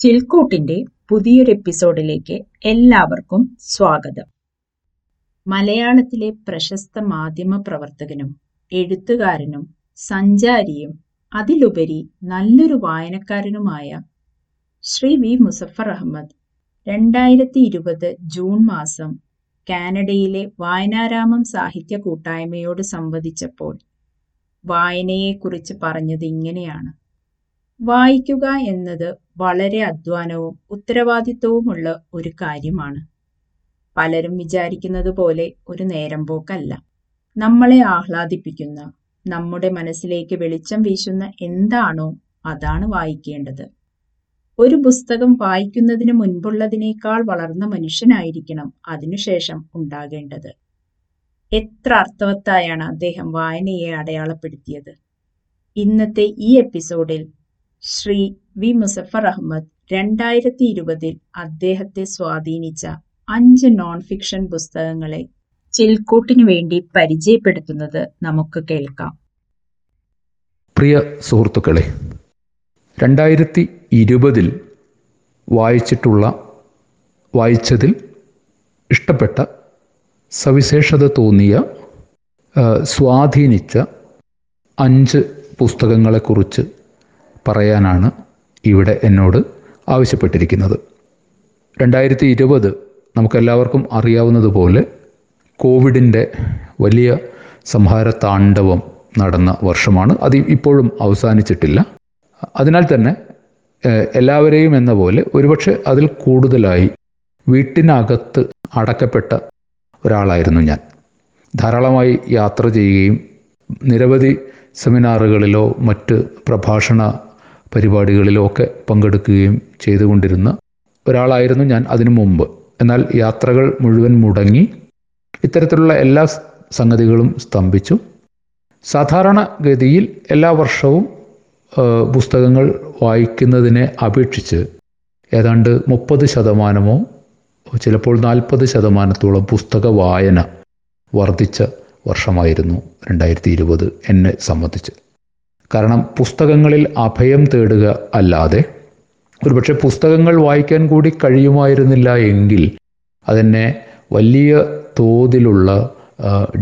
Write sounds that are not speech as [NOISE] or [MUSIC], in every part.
ചിൽക്കൂട്ടിന്റെ പുതിയൊരു എപ്പിസോഡിലേക്ക് എല്ലാവർക്കും സ്വാഗതം. മലയാളത്തിലെ പ്രശസ്ത മാധ്യമ പ്രവർത്തകനും എഴുത്തുകാരനും സഞ്ചാരിയും അതിലുപരി നല്ലൊരു വായനക്കാരനുമായ ശ്രീ വി മുസഫർ അഹമ്മദ് രണ്ടായിരത്തി ഇരുപത് ജൂൺ മാസം കാനഡയിലെ വായനാരാമം സാഹിത്യ കൂട്ടായ്മയോട് സംവദിച്ചപ്പോൾ വായനയെക്കുറിച്ച് പറഞ്ഞത് ഇങ്ങനെയാണ്. വായിക്കുക എന്നത് വളരെ അധ്വാനവും ഉത്തരവാദിത്വവുമുള്ള ഒരു കാര്യമാണ്. പലരും വിചാരിക്കുന്നത് പോലെ ഒരു നേരം പോക്കല്ല. നമ്മളെ ആഹ്ലാദിപ്പിക്കുന്ന നമ്മുടെ മനസ്സിലേക്ക് വെളിച്ചം വീശുന്ന എന്താണോ അതാണ് വായിക്കേണ്ടത്. ഒരു പുസ്തകം വായിക്കുന്നതിന് മുൻപുള്ളതിനേക്കാൾ വളർന്ന മനുഷ്യനായിരിക്കണം അതിനുശേഷം ഉണ്ടാകേണ്ടത്. എത്ര അർത്ഥവത്തായാണ് അദ്ദേഹം വായനയെ അടയാളപ്പെടുത്തിയത്. ഇന്നത്തെ ഈ എപ്പിസോഡിൽ ശ്രീ വി. മുസഫർ അഹമ്മദ് രണ്ടായിരത്തി ഇരുപതിൽ അദ്ദേഹത്തെ സ്വാധീനിച്ച അഞ്ച് നോൺ ഫിക്ഷൻ പുസ്തകങ്ങളെ ചിൽക്കൂട്ടിനു വേണ്ടി പരിചയപ്പെടുത്തുന്നത് നമുക്ക് കേൾക്കാം. പ്രിയ സുഹൃത്തുക്കളെ രണ്ടായിരത്തി ഇരുപതിൽ വായിച്ചിട്ടുള്ള വായിച്ചതിൽ ഇഷ്ടപ്പെട്ട സവിശേഷത തോന്നിയ സ്വാധീനിച്ച അഞ്ച് പുസ്തകങ്ങളെക്കുറിച്ച് പറയാനാണ് ഇവിടെ എന്നോട് ആവശ്യപ്പെട്ടിരിക്കുന്നത്. രണ്ടായിരത്തി ഇരുപത് നമുക്കെല്ലാവർക്കും അറിയാവുന്നതുപോലെ കോവിഡിന്റെ വലിയ സംഹാര താണ്ഡവം നടന്ന വർഷമാണ്. അത് ഇപ്പോഴും അവസാനിച്ചിട്ടില്ല. അതിനാൽ തന്നെ എല്ലാവരെയും എന്ന പോലെ ഒരുപക്ഷെ അതിൽ കൂടുതലായി വീട്ടിനകത്ത് അടക്കപ്പെട്ട ഒരാളായിരുന്നു ഞാൻ. ധാരാളമായി യാത്ര ചെയ്യുകയും നിരവധി സെമിനാറുകളിലോ മറ്റ് പ്രഭാഷണ പരിപാടികളിലോ ഒക്കെ പങ്കെടുക്കുകയും ചെയ്തുകൊണ്ടിരുന്ന ഒരാളായിരുന്നു ഞാൻ അതിനു മുമ്പ്. എന്നാൽ യാത്രകൾ മുഴുവൻ മുടങ്ങി ഇത്തരത്തിലുള്ള എല്ലാ സംഗതികളും സ്തംഭിച്ചു. സാധാരണ ഗതിയിൽ എല്ലാ വർഷവും പുസ്തകങ്ങൾ വായിക്കുന്നതിനെ അപേക്ഷിച്ച് ഏതാണ്ട് മുപ്പത് ശതമാനമോ ചിലപ്പോൾ നാൽപ്പത് ശതമാനത്തോളം പുസ്തക വായന വർദ്ധിച്ച വർഷമായിരുന്നു രണ്ടായിരത്തി ഇരുപത് എന്നെ സംബന്ധിച്ച്. കാരണം പുസ്തകങ്ങളിൽ അഭയം തേടുക അല്ലാതെ ഒരുപക്ഷെ പുസ്തകങ്ങൾ വായിക്കാൻ കൂടി കഴിയുമായിരുന്നില്ല എങ്കിൽ അതെന്നെ വലിയ തോതിലുള്ള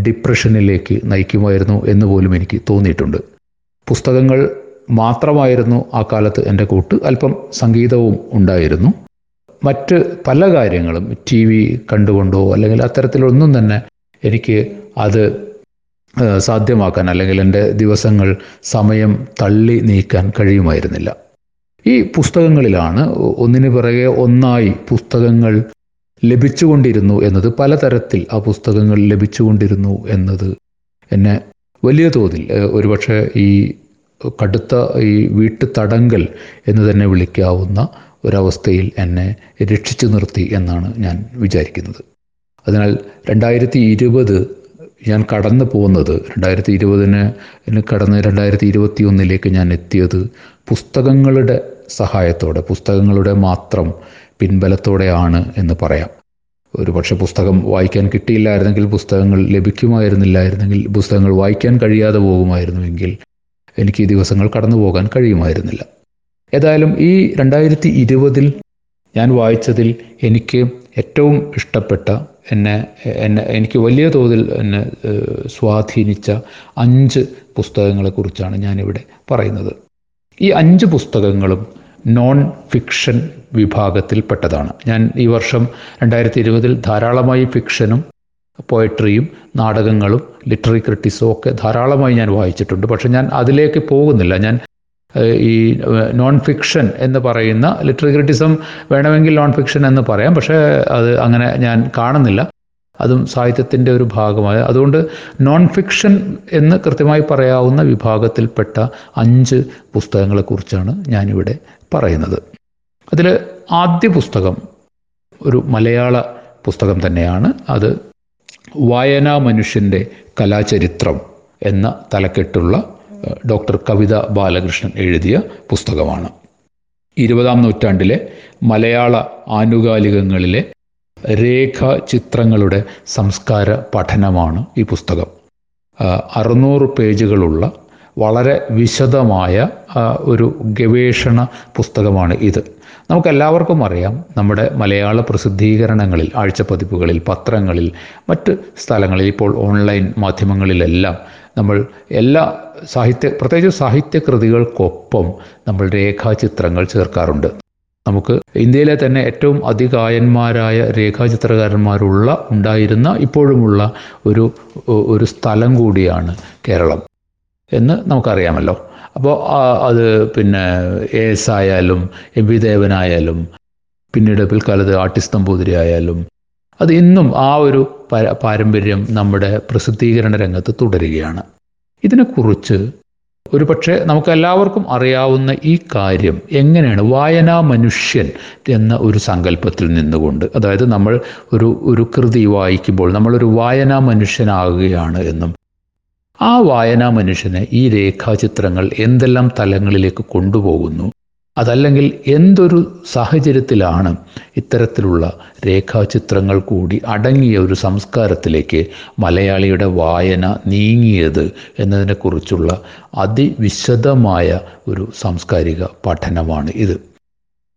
ഡിപ്രഷനിലേക്ക് നയിക്കുമായിരുന്നു എന്ന് പോലും എനിക്ക് തോന്നിയിട്ടുണ്ട്. പുസ്തകങ്ങൾ മാത്രമായിരുന്നു ആ കാലത്ത് എന്റെ കൂട്ട് അല്പം സംഗീതവും ഉണ്ടായിരുന്നു. മറ്റ് പല കാര്യങ്ങളും ടി വി കണ്ടുകൊണ്ടോ അല്ലെങ്കിൽ അത്തരത്തിലൊന്നും തന്നെ എനിക്ക് അത് സാധ്യമാക്കാൻ അല്ലെങ്കിൽ എന്റെ ദിവസങ്ങൾ സമയം തള്ളി നീക്കാൻ കഴിയുമായിരുന്നില്ല. ഈ പുസ്തകങ്ങളിലാണ് ഒന്നിനു പിറകെ ഒന്നായി പുസ്തകങ്ങൾ ലഭിച്ചുകൊണ്ടിരുന്നു എന്നത് പലതരത്തിൽ ആ പുസ്തകങ്ങൾ ലഭിച്ചുകൊണ്ടിരുന്നു എന്നത് എന്നെ വലിയ തോതിൽ ഒരുപക്ഷെ ഈ കടുത്ത ഈ വീട്ടു തടങ്കൽ എന്ന് തന്നെ വിളിക്കാവുന്ന ഒരവസ്ഥയിൽ എന്നെ രക്ഷിച്ചു നിർത്തി എന്നാണ് ഞാൻ വിചാരിക്കുന്നത്. അതിനാൽ രണ്ടായിരത്തി ഇരുപത് ഞാൻ കടന്നു പോകുന്നത് രണ്ടായിരത്തി ഇരുപതിന് കടന്ന് രണ്ടായിരത്തി ഇരുപത്തി ഒന്നിലേക്ക് ഞാൻ എത്തിയത് പുസ്തകങ്ങളുടെ സഹായത്തോടെ പുസ്തകങ്ങളുടെ മാത്രം പിൻബലത്തോടെയാണ് എന്ന് പറയാം. ഒരു പക്ഷേ പുസ്തകം വായിക്കാൻ കിട്ടിയില്ലായിരുന്നെങ്കിൽ പുസ്തകങ്ങൾ ലഭിക്കുമായിരുന്നില്ലായിരുന്നെങ്കിൽ പുസ്തകങ്ങൾ വായിക്കാൻ കഴിയാതെ പോകുമായിരുന്നുവെങ്കിൽ എനിക്ക് ഈ ദിവസങ്ങൾ കടന്നു പോകാൻ കഴിയുമായിരുന്നില്ല. ഏതായാലും ഈ രണ്ടായിരത്തി ഇരുപതിൽ ഞാൻ വായിച്ചതിൽ എനിക്ക് ഏറ്റവും ഇഷ്ടപ്പെട്ട എന്നെ എന്നെ എനിക്ക് വലിയ തോതിൽ എന്നെ സ്വാധീനിച്ച അഞ്ച് പുസ്തകങ്ങളെക്കുറിച്ചാണ് ഞാനിവിടെ പറയുന്നത്. ഈ അഞ്ച് പുസ്തകങ്ങളും നോൺ ഫിക്ഷൻ വിഭാഗത്തിൽപ്പെട്ടതാണ്. ഞാൻ ഈ വർഷം രണ്ടായിരത്തി ഇരുപതിൽ ധാരാളമായി ഫിക്ഷനും പോയട്രിയും നാടകങ്ങളും ലിറ്റററി ക്രിട്ടിസും ഒക്കെ ധാരാളമായി ഞാൻ വായിച്ചിട്ടുണ്ട്. പക്ഷെ ഞാൻ അതിലേക്ക് പോകുന്നില്ല. ഞാൻ ഈ നോൺ ഫിക്ഷൻ എന്ന് പറയുന്ന ലിറ്ററി ക്രിറ്റിസം വേണമെങ്കിൽ നോൺ ഫിക്ഷൻ എന്ന് പറയാം. പക്ഷേ അത് അങ്ങനെ ഞാൻ കാണുന്നില്ല. അതും സാഹിത്യത്തിന്റെ ഒരു ഭാഗമായ. അതുകൊണ്ട് നോൺ ഫിക്ഷൻ എന്ന് കൃത്യമായി പറയാവുന്ന വിഭാഗത്തിൽപ്പെട്ട അഞ്ച് പുസ്തകങ്ങളെക്കുറിച്ചാണ് ഞാനിവിടെ പറയുന്നത്. അതിൽ ആദ്യ പുസ്തകം ഒരു മലയാള പുസ്തകം തന്നെയാണ്. അത് വായനാ മനുഷ്യന്റെ കലാചരിത്രം എന്ന തലക്കെട്ടുള്ള ഡോക്ടർ കവിത ബാലകൃഷ്ണൻ എഴുതിയ പുസ്തകമാണ്. ഇരുപതാം നൂറ്റാണ്ടിലെ മലയാള ആനുകാലികങ്ങളിലെ രേഖാചിത്രങ്ങളുടെ സംസ്കാര പഠനമാണ് ഈ പുസ്തകം. അറുന്നൂറ് പേജുകളുള്ള വളരെ വിശദമായ ഒരു ഗവേഷണ പുസ്തകമാണ് ഇത്. നമുക്കെല്ലാവർക്കും അറിയാം നമ്മുടെ മലയാള പ്രസിദ്ധീകരണങ്ങളിൽ ആഴ്ചപ്പതിപ്പുകളിൽ പത്രങ്ങളിൽ മറ്റ് സ്ഥലങ്ങളിൽ ഇപ്പോൾ ഓൺലൈൻ മാധ്യമങ്ങളിലെല്ലാം നമ്മൾ എല്ലാ സാഹിത്യ പ്രത്യേകിച്ച് സാഹിത്യകൃതികൾക്കൊപ്പം നമ്മൾ രേഖാചിത്രങ്ങൾ ചേർക്കാറുണ്ട്. നമുക്ക് ഇന്ത്യയിലെ തന്നെ ഏറ്റവും അധികായന്മാരായ രേഖാചിത്രകാരന്മാരുള്ള ഉണ്ടായിരുന്ന ഇപ്പോഴുമുള്ള ഒരു ഒരു സ്ഥലം കൂടിയാണ് കേരളം എന്ന് നമുക്കറിയാമല്ലോ. അപ്പോൾ അത് പിന്നെ എ എസ് ആയാലും എം വി ദേവനായാലും പിന്നീട് പിൽക്കാലത്ത് ആർട്ടിസ്റ്റ് നമ്പൂതിരി ആയാലും അത് ഇന്നും ആ ഒരു പാരമ്പര്യം നമ്മുടെ പ്രസിദ്ധീകരണ രംഗത്ത് തുടരുകയാണ്. ഇതിനെക്കുറിച്ച് ഒരു പക്ഷേ നമുക്ക് എല്ലാവർക്കും അറിയാവുന്ന ഈ കാര്യം എങ്ങനെയാണ് വായനാ മനുഷ്യൻ എന്ന ഒരു സങ്കല്പത്തിൽ നിന്നുകൊണ്ട് അതായത് നമ്മൾ ഒരു ഒരു കൃതി വായിക്കുമ്പോൾ നമ്മളൊരു വായനാ മനുഷ്യനാകുകയാണ് എന്നും ആ വായനാ മനുഷ്യനെ ഈ രേഖാചിത്രങ്ങൾ എന്തെല്ലാം തലങ്ങളിലേക്ക് കൊണ്ടുപോകുന്നു? അതല്ലെങ്കിൽ എന്തൊരു സാഹചര്യത്തിലാണ് ഇത്തരത്തിലുള്ള രേഖാചിത്രങ്ങൾ കൂടി അടങ്ങിയ ഒരു സംസ്കാരത്തിലേക്ക് മലയാളിയുടെ വായന നീങ്ങിയത് എന്നതിനെക്കുറിച്ചുള്ള അതിവിശദമായ ഒരു സാംസ്കാരിക പഠനമാണ് ഇത്.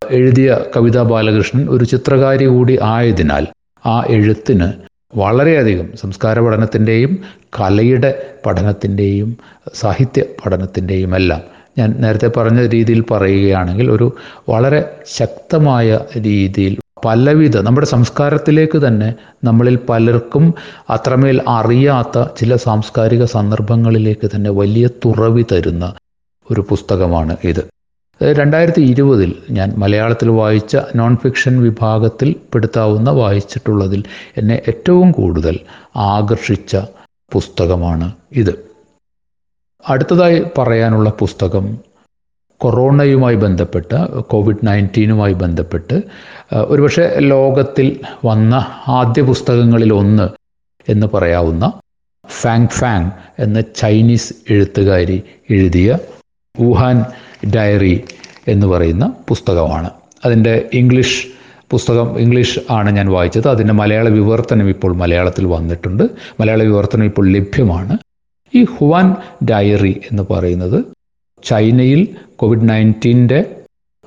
എഴുതിയ കവിതാ ബാലകൃഷ്ണൻ ഒരു ചിത്രകാരി കൂടി ആയതിനാൽ ആ എഴുത്തിന് വളരെയധികം സംസ്കാര പഠനത്തിന്റെയും കലയുടെ പഠനത്തിന്റെയും സാഹിത്യ പഠനത്തിന്റെയും എല്ലാം ഞാൻ നേരത്തെ പറഞ്ഞ രീതിയിൽ പറയുകയാണെങ്കിൽ ഒരു വളരെ ശക്തമായ രീതിയിൽ പലവിധ നമ്മുടെ സംസ്കാരത്തിലേക്ക് തന്നെ നമ്മളിൽ പലർക്കും അത്രമേൽ അറിയാത്ത ചില സാംസ്കാരിക സന്ദർഭങ്ങളിലേക്ക് തന്നെ വലിയ തുറവി തരുന്ന ഒരു പുസ്തകമാണ് ഇത്. രണ്ടായിരത്തി ഇരുപതിൽ ഞാൻ മലയാളത്തിൽ വായിച്ച നോൺ ഫിക്ഷൻ വിഭാഗത്തിൽ പെടുത്താവുന്ന വായിച്ചിട്ടുള്ളതിൽ എന്നെ ഏറ്റവും കൂടുതൽ ആകർഷിച്ച പുസ്തകമാണ് ഇത്. അടുത്തതായി പറയാനുള്ള പുസ്തകം കൊറോണയുമായി ബന്ധപ്പെട്ട് കോവിഡ് നയന്റീനുമായി ബന്ധപ്പെട്ട് ഒരുപക്ഷെ ലോകത്തിൽ വന്ന ആദ്യ പുസ്തകങ്ങളിൽ ഒന്ന് എന്ന് പറയാവുന്ന ഫാങ് ഫാങ് എന്ന ചൈനീസ് എഴുത്തുകാരി എഴുതിയ വുഹാൻ ഡയറി എന്ന് പറയുന്ന പുസ്തകമാണ്. അതിന്റെ ഇംഗ്ലീഷ് പുസ്തകം ഇംഗ്ലീഷ് ആണ് ഞാൻ വായിച്ചത്. അതിന്റെ മലയാള വിവർത്തനം ഇപ്പോൾ മലയാളത്തിൽ വന്നിട്ടുണ്ട്. മലയാള വിവർത്തനം ഇപ്പോൾ ലഭ്യമാണ്. ഈ ഹുവാൻ ഡയറി എന്ന് പറയുന്നത് ചൈനയിൽ കോവിഡ് നയന്റീന്റെ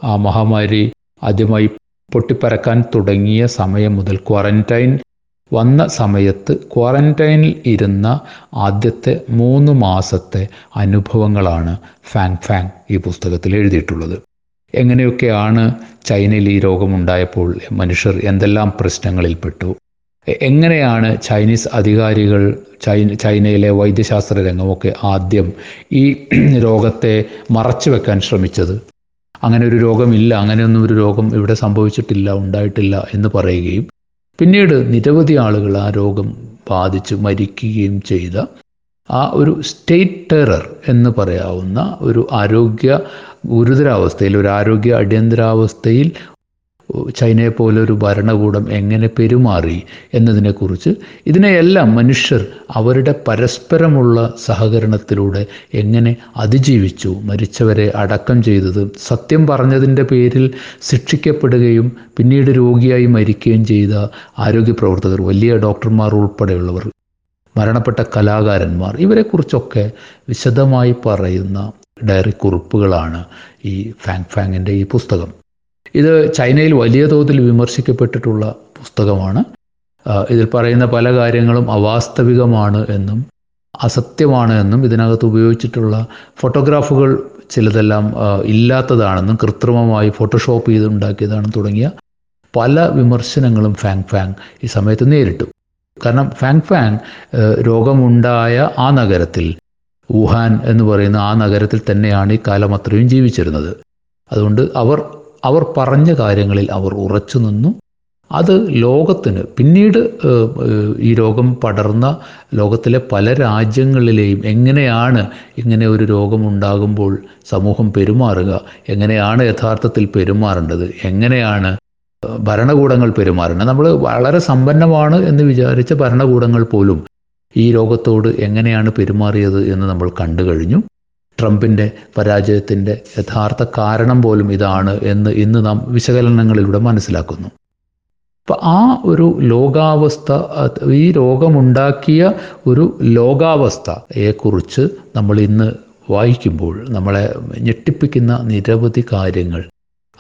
ആ മഹാമാരി ആദ്യമായി പൊട്ടിപ്പരക്കാൻ തുടങ്ങിയ സമയം മുതൽ ക്വാറന്റൈൻ വന്ന സമയത്ത് ക്വാറന്റൈനിൽ ഇരുന്ന ആദ്യത്തെ മൂന്ന് മാസത്തെ അനുഭവങ്ങളാണ് ഫാങ് ഫാങ് ഈ പുസ്തകത്തിൽ എഴുതിയിട്ടുള്ളത്. എങ്ങനെയൊക്കെയാണ് ചൈനയിൽ ഈ രോഗമുണ്ടായപ്പോൾ മനുഷ്യർ എന്തെല്ലാം പ്രശ്നങ്ങളിൽപ്പെട്ടു എങ്ങനെയാണ് ചൈനീസ് അധികാരികൾ ചൈന ചൈനയിലെ വൈദ്യശാസ്ത്ര രംഗമൊക്കെ ആദ്യം ഈ [CLEARS THROAT] രോഗത്തെ മറച്ചു വെക്കാൻ ശ്രമിച്ചത്? അങ്ങനെ ഒരു രോഗമില്ല അങ്ങനെയൊന്നും ഒരു രോഗം ഇവിടെ സംഭവിച്ചിട്ടില്ല ഉണ്ടായിട്ടില്ല എന്ന് പറയുകയും പിന്നീട് നിരവധി ആളുകൾ ആ രോഗം ബാധിച്ച് മരിക്കുകയും ചെയ്ത ആ ഒരു സ്റ്റേറ്റ് ടെറർ എന്ന് പറയാവുന്ന ഒരു ആരോഗ്യ ഗുരുതരാവസ്ഥയിൽ ഒരു ആരോഗ്യ അടിയന്തരാവസ്ഥയിൽ ചൈനയെ ഒരു ഭരണകൂടം എങ്ങനെ പെരുമാറി എന്നതിനെക്കുറിച്ച് ഇതിനെയെല്ലാം മനുഷ്യർ അവരുടെ പരസ്പരമുള്ള സഹകരണത്തിലൂടെ എങ്ങനെ അതിജീവിച്ചു മരിച്ചവരെ അടക്കം ചെയ്തത് സത്യം പറഞ്ഞതിന്റെ പേരിൽ ശിക്ഷിക്കപ്പെടുകയും പിന്നീട് രോഗിയായി മരിക്കുകയും ചെയ്ത ആരോഗ്യ പ്രവർത്തകർ വലിയ ഡോക്ടർമാർ ഉൾപ്പെടെയുള്ളവർ മരണപ്പെട്ട കലാകാരന്മാർ ഇവരെക്കുറിച്ചൊക്കെ വിശദമായി പറയുന്ന ഡയറി കുറിപ്പുകളാണ് ഈ ഫാങ് ഫാങ്ങിന്റെ ഈ പുസ്തകം. ഇത് ചൈനയിൽ വലിയ തോതിൽ വിമർശിക്കപ്പെട്ടിട്ടുള്ള പുസ്തകമാണ്. ഇതിൽ പറയുന്ന പല കാര്യങ്ങളും അവാസ്തവികമാണ് എന്നും അസത്യമാണ് എന്നും ഇതിനകത്ത് ഉപയോഗിച്ചിട്ടുള്ള ഫോട്ടോഗ്രാഫുകൾ ചിലതെല്ലാം ഇല്ലാത്തതാണെന്നും കൃത്രിമമായി ഫോട്ടോഷോപ്പ് ചെയ്ത് ഉണ്ടാക്കിയതാണെന്നും തുടങ്ങിയ പല വിമർശനങ്ങളും ഫാങ് ഫാങ് ഈ സമയത്ത് നേരിട്ടു. കാരണം ഫാങ് ഫാങ് രോഗമുണ്ടായ ആ നഗരത്തിൽ വുഹാൻ എന്ന് പറയുന്ന ആ നഗരത്തിൽ തന്നെയാണ് ഈ കാലം അത്രയും ജീവിച്ചിരുന്നത്. അതുകൊണ്ട് അവർ അവർ പറഞ്ഞ കാര്യങ്ങളിൽ അവർ ഉറച്ചു നിന്നു. അത് ലോകത്തിന് പിന്നീട് ഈ രോഗം പടർന്ന ലോകത്തിലെ പല രാജ്യങ്ങളിലെയും എങ്ങനെയാണ് ഇങ്ങനെ ഒരു രോഗമുണ്ടാകുമ്പോൾ സമൂഹം പെരുമാറുക എങ്ങനെയാണ് യഥാർത്ഥത്തിൽ പെരുമാറേണ്ടത് എങ്ങനെയാണ് ഭരണകൂടങ്ങൾ പെരുമാറുന്നത് നമ്മൾ വളരെ സമ്പന്നമാണ് എന്ന് വിചാരിച്ച ഭരണകൂടങ്ങൾ പോലും ഈ രോഗത്തോട് എങ്ങനെയാണ് പെരുമാറിയത് എന്ന് നമ്മൾ കണ്ടു കഴിഞ്ഞു. ട്രംപിന്റെ പരാജയത്തിന്റെ യഥാർത്ഥ കാരണം പോലും ഇതാണ് എന്ന് ഇന്ന് നാം വിശകലനങ്ങളിലൂടെ മനസ്സിലാക്കുന്നു. അപ്പം ആ ഒരു ലോകാവസ്ഥ ഈ രോഗമുണ്ടാക്കിയ ഒരു ലോകാവസ്ഥയെക്കുറിച്ച് നമ്മൾ ഇന്ന് വായിക്കുമ്പോൾ നമ്മളെ ഞെട്ടിപ്പിക്കുന്ന നിരവധി കാര്യങ്ങൾ.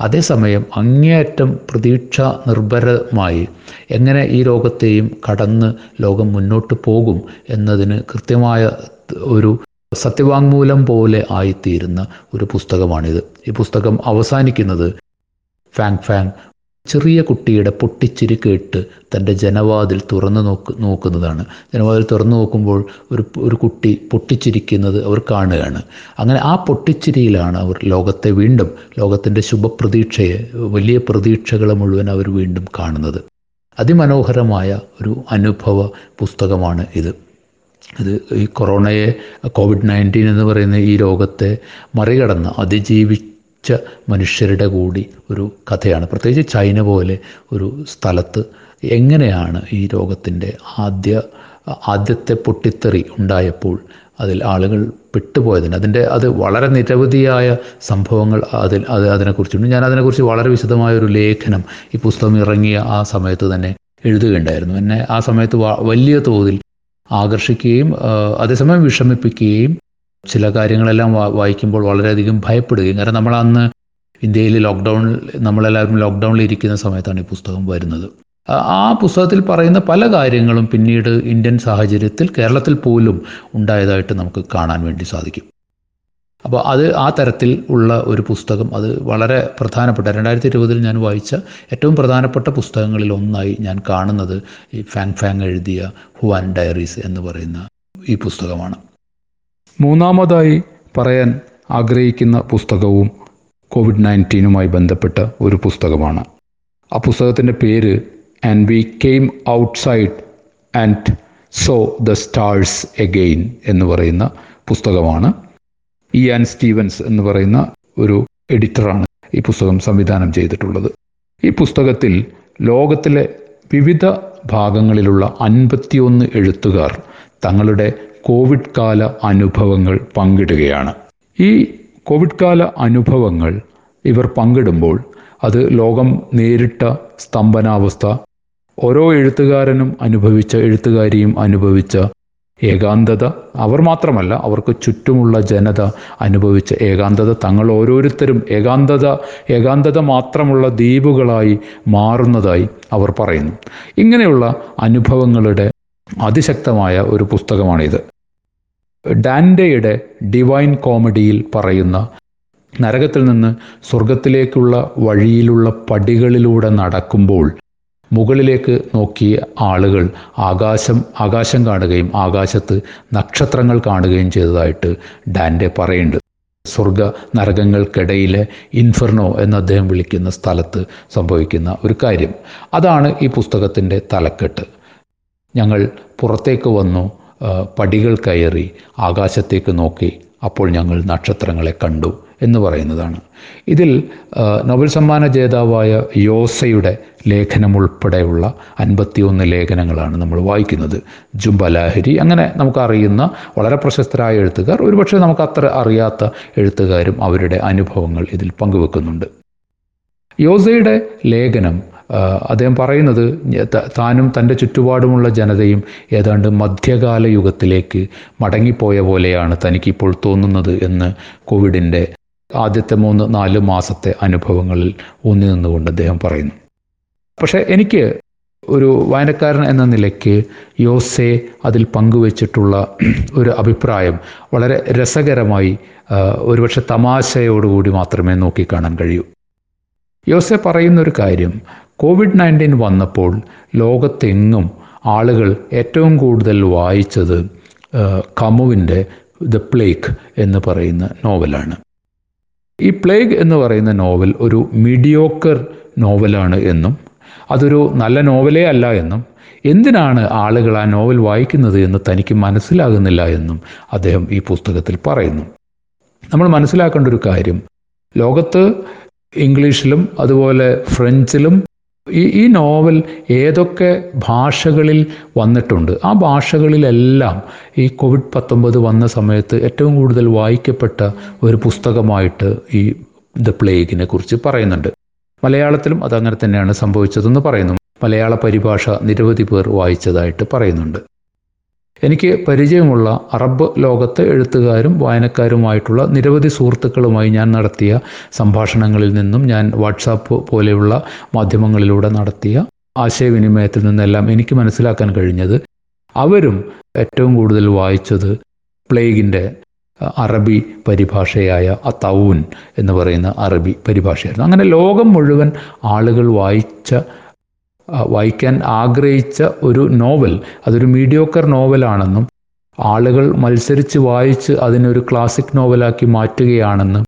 അതേസമയം അങ്ങേയറ്റം പ്രതീക്ഷ നിർഭരമായി എങ്ങനെ ഈ രോഗത്തെയും കടന്ന് ലോകം മുന്നോട്ട് പോകും എന്നതിന് കൃത്യമായ ഒരു സത്യവാങ്മൂലം പോലെ ആയിത്തീരുന്ന ഒരു പുസ്തകമാണിത്. ഈ പുസ്തകം അവസാനിക്കുന്നത് ഫാങ് ഫാങ് ചെറിയ കുട്ടിയുടെ പൊട്ടിച്ചിരി കേട്ട് തന്റെ ജനവാതിൽ തുറന്നു നോക്ക് നോക്കുന്നതാണ്. ജനവാതിൽ തുറന്നു നോക്കുമ്പോൾ ഒരു ഒരു കുട്ടി പൊട്ടിച്ചിരിക്കുന്നത് അവർ കാണുകയാണ്. അങ്ങനെ ആ പൊട്ടിച്ചിരിയിലാണ് അവർ ലോകത്തെ വീണ്ടും ലോകത്തിന്റെ ശുഭപ്രതീക്ഷയെ വലിയ പ്രതീക്ഷകളെ മുഴുവൻ അവർ വീണ്ടും കാണുന്നത്. അതിമനോഹരമായ ഒരു അനുഭവ പുസ്തകമാണ് ഇത്. ഇത് ഈ കൊറോണയെ കോവിഡ് നയന്റീൻ എന്ന് പറയുന്ന ഈ രോഗത്തെ മറികടന്ന് അതിജീവിച്ച മനുഷ്യരുടെ കൂടി ഒരു കഥയാണ്. പ്രത്യേകിച്ച് ചൈന പോലെ ഒരു സ്ഥലത്ത് എങ്ങനെയാണ് ഈ രോഗത്തിന്റെ ആദ്യ ആദ്യത്തെ പൊട്ടിത്തെറി ഉണ്ടായപ്പോൾ അതിൽ ആളുകൾ പെട്ടുപോയതിന്? അതിന്റെ അത് വളരെ നിരവധിയായ സംഭവങ്ങൾ അതിൽ അത് അതിനെക്കുറിച്ചുണ്ട്. ഞാൻ അതിനെക്കുറിച്ച് വളരെ വിശദമായ ഒരു ലേഖനം ഈ പുസ്തകം ഇറങ്ങിയ ആ സമയത്ത് തന്നെ എഴുതുകയുണ്ടായിരുന്നു. എന്നെ ആ സമയത്ത് വലിയ തോതിൽ ആകർഷിക്കുകയും അതേസമയം വിഷമിപ്പിക്കുകയും ചില കാര്യങ്ങളെല്ലാം വായിക്കുമ്പോൾ വളരെയധികം ഭയപ്പെടുകയും. കാരണം നമ്മൾ അന്ന് ഇന്ത്യയിൽ ലോക്ക്ഡൗൺ നമ്മളെല്ലാവരും ലോക്ക്ഡൗണിൽ ഇരിക്കുന്ന സമയത്താണ് ഈ പുസ്തകം വരുന്നത്. ആ പുസ്തകത്തിൽ പറയുന്ന പല കാര്യങ്ങളും പിന്നീട് ഇന്ത്യൻ സാഹചര്യത്തിൽ കേരളത്തിൽ പോലും ഉണ്ടായതായിട്ട് നമുക്ക് കാണാൻ വേണ്ടി സാധിക്കും. അപ്പോൾ അത് ആ തരത്തിൽ ഉള്ള ഒരു പുസ്തകം അത് വളരെ പ്രധാനപ്പെട്ട രണ്ടായിരത്തി ഇരുപതിൽ ഞാൻ വായിച്ച ഏറ്റവും പ്രധാനപ്പെട്ട പുസ്തകങ്ങളിൽ ഒന്നായി ഞാൻ കാണുന്നത് ഈ ഫാങ് ഫാങ് എഴുതിയ ഹുവാൻ ഡയറീസ് എന്ന് പറയുന്ന ഈ പുസ്തകമാണ്. മൂന്നാമതായി പറയാൻ ആഗ്രഹിക്കുന്ന പുസ്തകവും കോവിഡ് നയന്റീനുമായി ബന്ധപ്പെട്ട ഒരു പുസ്തകമാണ്. ആ പുസ്തകത്തിന്റെ പേര് and we came outside and saw the stars again എന്ന് പറയുന്ന പുസ്തകമാണ്. ഇയാൻ സ്റ്റീവൻസ് എന്ന് പറയുന്ന ഒരു എഡിറ്ററാണ് ഈ പുസ്തകം സംവിധാനം ചെയ്തിട്ടുള്ളത്. ഈ പുസ്തകത്തിൽ ലോകത്തിലെ വിവിധ ഭാഗങ്ങളിലുള്ള അൻപത്തിയൊന്ന് എഴുത്തുകാർ തങ്ങളുടെ കോവിഡ് കാല അനുഭവങ്ങൾ പങ്കിടുകയാണ്. ഈ കോവിഡ് കാല അനുഭവങ്ങൾ ഇവർ പങ്കിടുമ്പോൾ അത് ലോകം നേരിട്ട സ്തംഭനാവസ്ഥ ഓരോ എഴുത്തുകാരനും അനുഭവിച്ച എഴുത്തുകാരിയും അനുഭവിച്ച ഏകാന്തത. അവർ മാത്രമല്ല അവർക്ക് ചുറ്റുമുള്ള ജനത അനുഭവിച്ച ഏകാന്തത. തങ്ങൾ ഓരോരുത്തരും ഏകാന്തത ഏകാന്തത മാത്രമുള്ള ദ്വീപുകളായി മാറുന്നതായി അവർ പറയുന്നു. ഇങ്ങനെയുള്ള അനുഭവങ്ങളുടെ അതിശക്തമായ ഒരു പുസ്തകമാണിത്. ഡാൻഡയുടെ ഡിവൈൻ കോമഡിയിൽ പറയുന്ന നരകത്തിൽ നിന്ന് സ്വർഗത്തിലേക്കുള്ള വഴിയിലുള്ള പടികളിലൂടെ നടക്കുമ്പോൾ മുകളിലേക്ക് നോക്കിയ ആളുകൾ ആകാശം ആകാശം കാണുകയും ആകാശത്ത് നക്ഷത്രങ്ങൾ കാണുകയും ചെയ്തതായിട്ട് ഡാൻഡെ പറയുന്നുണ്ട്. സ്വർഗ നരകങ്ങൾക്കിടയിലെ ഇൻഫെർണോ എന്ന് അദ്ദേഹം വിളിക്കുന്ന സ്ഥലത്ത് സംഭവിക്കുന്ന ഒരു കാര്യം. അതാണ് ഈ പുസ്തകത്തിന്റെ തലക്കെട്ട്. ഞങ്ങൾ പുറത്തേക്ക് വന്നു പടികൾ കയറി ആകാശത്തേക്ക് നോക്കി അപ്പോൾ ഞങ്ങൾ നക്ഷത്രങ്ങളെ കണ്ടു. എന്ന് പറയുന്നതാണ്. ഇതിൽ നോബൽ സമ്മാന ജേതാവായ യോസയുടെ ലേഖനം ഉൾപ്പെടെയുള്ള അൻപത്തിയൊന്ന് ലേഖനങ്ങളാണ് നമ്മൾ വായിക്കുന്നത്. ജുംബലാഹരി അങ്ങനെ നമുക്കറിയുന്ന വളരെ പ്രശസ്തരായ എഴുത്തുകാർ ഒരുപക്ഷെ നമുക്ക് അത്ര അറിയാത്ത എഴുത്തുകാരും അവരുടെ അനുഭവങ്ങൾ ഇതിൽ പങ്കുവെക്കുന്നുണ്ട്. യോസയുടെ ലേഖനം അദ്ദേഹം പറയുന്നത് താനും തന്റെ ചുറ്റുപാടുമുള്ള ജനതയും ഏതാണ്ട് മധ്യകാല യുഗത്തിലേക്ക് മടങ്ങിപ്പോയ പോലെയാണ് തനിക്കിപ്പോൾ തോന്നുന്നത് എന്ന് കോവിഡിന്റെ ആദ്യത്തെ മൂന്ന് നാല് മാസത്തെ അനുഭവങ്ങളിൽ ഊന്നി നിന്നുകൊണ്ട് അദ്ദേഹം പറയുന്നു. പക്ഷേ എനിക്ക് ഒരു വായനക്കാരൻ എന്ന നിലയ്ക്ക് യോസെ അതിൽ പങ്കുവച്ചിട്ടുള്ള ഒരു അഭിപ്രായം വളരെ രസകരമായി ഒരുപക്ഷെ തമാശയോടുകൂടി മാത്രമേ നോക്കിക്കാണാൻ കഴിയൂ. യോസെ പറയുന്ന ഒരു കാര്യം കോവിഡ് നയന്റീൻ വന്നപ്പോൾ ലോകത്തെങ്ങും ആളുകൾ ഏറ്റവും കൂടുതൽ വായിച്ചത് കമുവിന്റെ ദ പ്ലേക്ക് എന്ന് പറയുന്ന നോവലാണ്. ഈ പ്ലേഗ് എന്ന് പറയുന്ന നോവൽ ഒരു മീഡിയോക്കർ നോവലാണ് എന്നും അതൊരു നല്ല നോവലേ അല്ല എന്നും എന്തിനാണ് ആളുകൾ ആ നോവൽ വായിക്കുന്നത് എന്ന് തനിക്ക് മനസ്സിലാകുന്നില്ല എന്നും അദ്ദേഹം ഈ പുസ്തകത്തിൽ പറയുന്നു. നമ്മൾ മനസ്സിലാക്കേണ്ട ഒരു കാര്യം ലോകത്ത് ഇംഗ്ലീഷിലും അതുപോലെ ഫ്രഞ്ചിലും ഈ ഈ നോവൽ ഏതൊക്കെ ഭാഷകളിൽ വന്നിട്ടുണ്ട്? ആ ഭാഷകളിലെല്ലാം ഈ കോവിഡ് പത്തൊമ്പത് വന്ന സമയത്ത് ഏറ്റവും കൂടുതൽ വായിക്കപ്പെട്ട ഒരു പുസ്തകമായിട്ട് ഈ ദ പ്ലേഗിനെ കുറിച്ച് പറയുന്നുണ്ട്. മലയാളത്തിലും അതങ്ങനെ തന്നെയാണ് സംഭവിച്ചതെന്ന് പറയുന്നു. മലയാള പരിഭാഷ നിരവധി പേർ വായിച്ചതായിട്ട് പറയുന്നുണ്ട്. എനിക്ക് പരിചയമുള്ള അറബ് ലോകത്തെ എഴുത്തുകാരും വായനക്കാരുമായിട്ടുള്ള നിരവധി സുഹൃത്തുക്കളുമായി ഞാൻ നടത്തിയ സംഭാഷണങ്ങളിൽ നിന്നും ഞാൻ വാട്സാപ്പ് പോലെയുള്ള മാധ്യമങ്ങളിലൂടെ നടത്തിയ ആശയവിനിമയത്തിൽ നിന്നെല്ലാം എനിക്ക് മനസ്സിലാക്കാൻ കഴിഞ്ഞത് അവരും ഏറ്റവും കൂടുതൽ വായിച്ചത് പ്ലേഗിന്റെ അറബി പരിഭാഷയായ അത്തൗൻ എന്ന് പറയുന്ന അറബി പരിഭാഷയായിരുന്നു. അങ്ങനെ ലോകം മുഴുവൻ ആളുകൾ വായിച്ച വായിക്കാൻ ആഗ്രഹിച്ച ഒരു നോവൽ അതൊരു മീഡിയോക്കർ നോവലാണെന്നും ആളുകൾ മത്സരിച്ച് വായിച്ച് അതിനൊരു ക്ലാസിക് നോവലാക്കി മാറ്റുകയാണെന്നും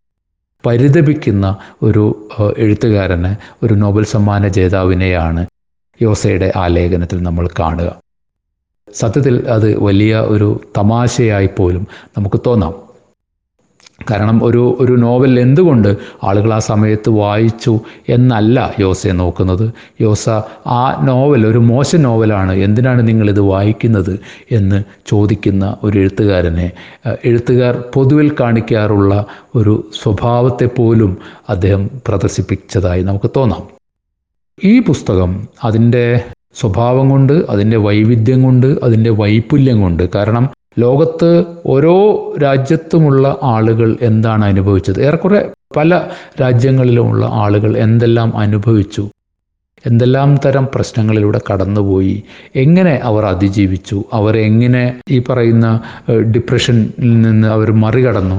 പരിതപിക്കുന്ന ഒരു എഴുത്തുകാരന് ഒരു നോബൽ സമ്മാന ജേതാവിനെയാണ് യോസയുടെ ലേഖനത്തിൽ നമ്മൾ കാണുക. സത്യത്തിൽ അത് വലിയ ഒരു തമാശയായി പോലും നമുക്ക് തോന്നാം. കാരണം ഒരു ഒരു നോവൽ എന്തുകൊണ്ട് ആളുകൾ ആ സമയത്ത് വായിച്ചു എന്നല്ല യോസയെ നോക്കുന്നത്? യോസ ആ നോവൽ ഒരു മോശം നോവലാണ് എന്തിനാണ് നിങ്ങളിത് വായിക്കുന്നത് എന്ന് ചോദിക്കുന്ന ഒരു എഴുത്തുകാരനെ എഴുത്തുകാർ പൊതുവിൽ കാണിക്കാറുള്ള ഒരു സ്വഭാവത്തെ പോലും അദ്ദേഹം പ്രദർശിപ്പിച്ചതായി നമുക്ക് തോന്നാം. ഈ പുസ്തകം അതിന്റെ സ്വഭാവം കൊണ്ട് അതിന്റെ വൈവിധ്യം കൊണ്ട് അതിന്റെ വൈപുല്യം കൊണ്ട് കാരണം ലോകത്ത് ഓരോ രാജ്യത്തുമുള്ള ആളുകൾ എന്താണ് അനുഭവിച്ചത്? ഏറെക്കുറെ പല രാജ്യങ്ങളിലുമുള്ള ആളുകൾ എന്തെല്ലാം അനുഭവിച്ചു? എന്തെല്ലാം തരം പ്രശ്നങ്ങളിലൂടെ കടന്നുപോയി? എങ്ങനെ അവർ അതിജീവിച്ചു? അവർ എങ്ങനെ ഈ പറയുന്ന ഡിപ്രഷനിൽ നിന്ന് അവർ മറികടന്നു?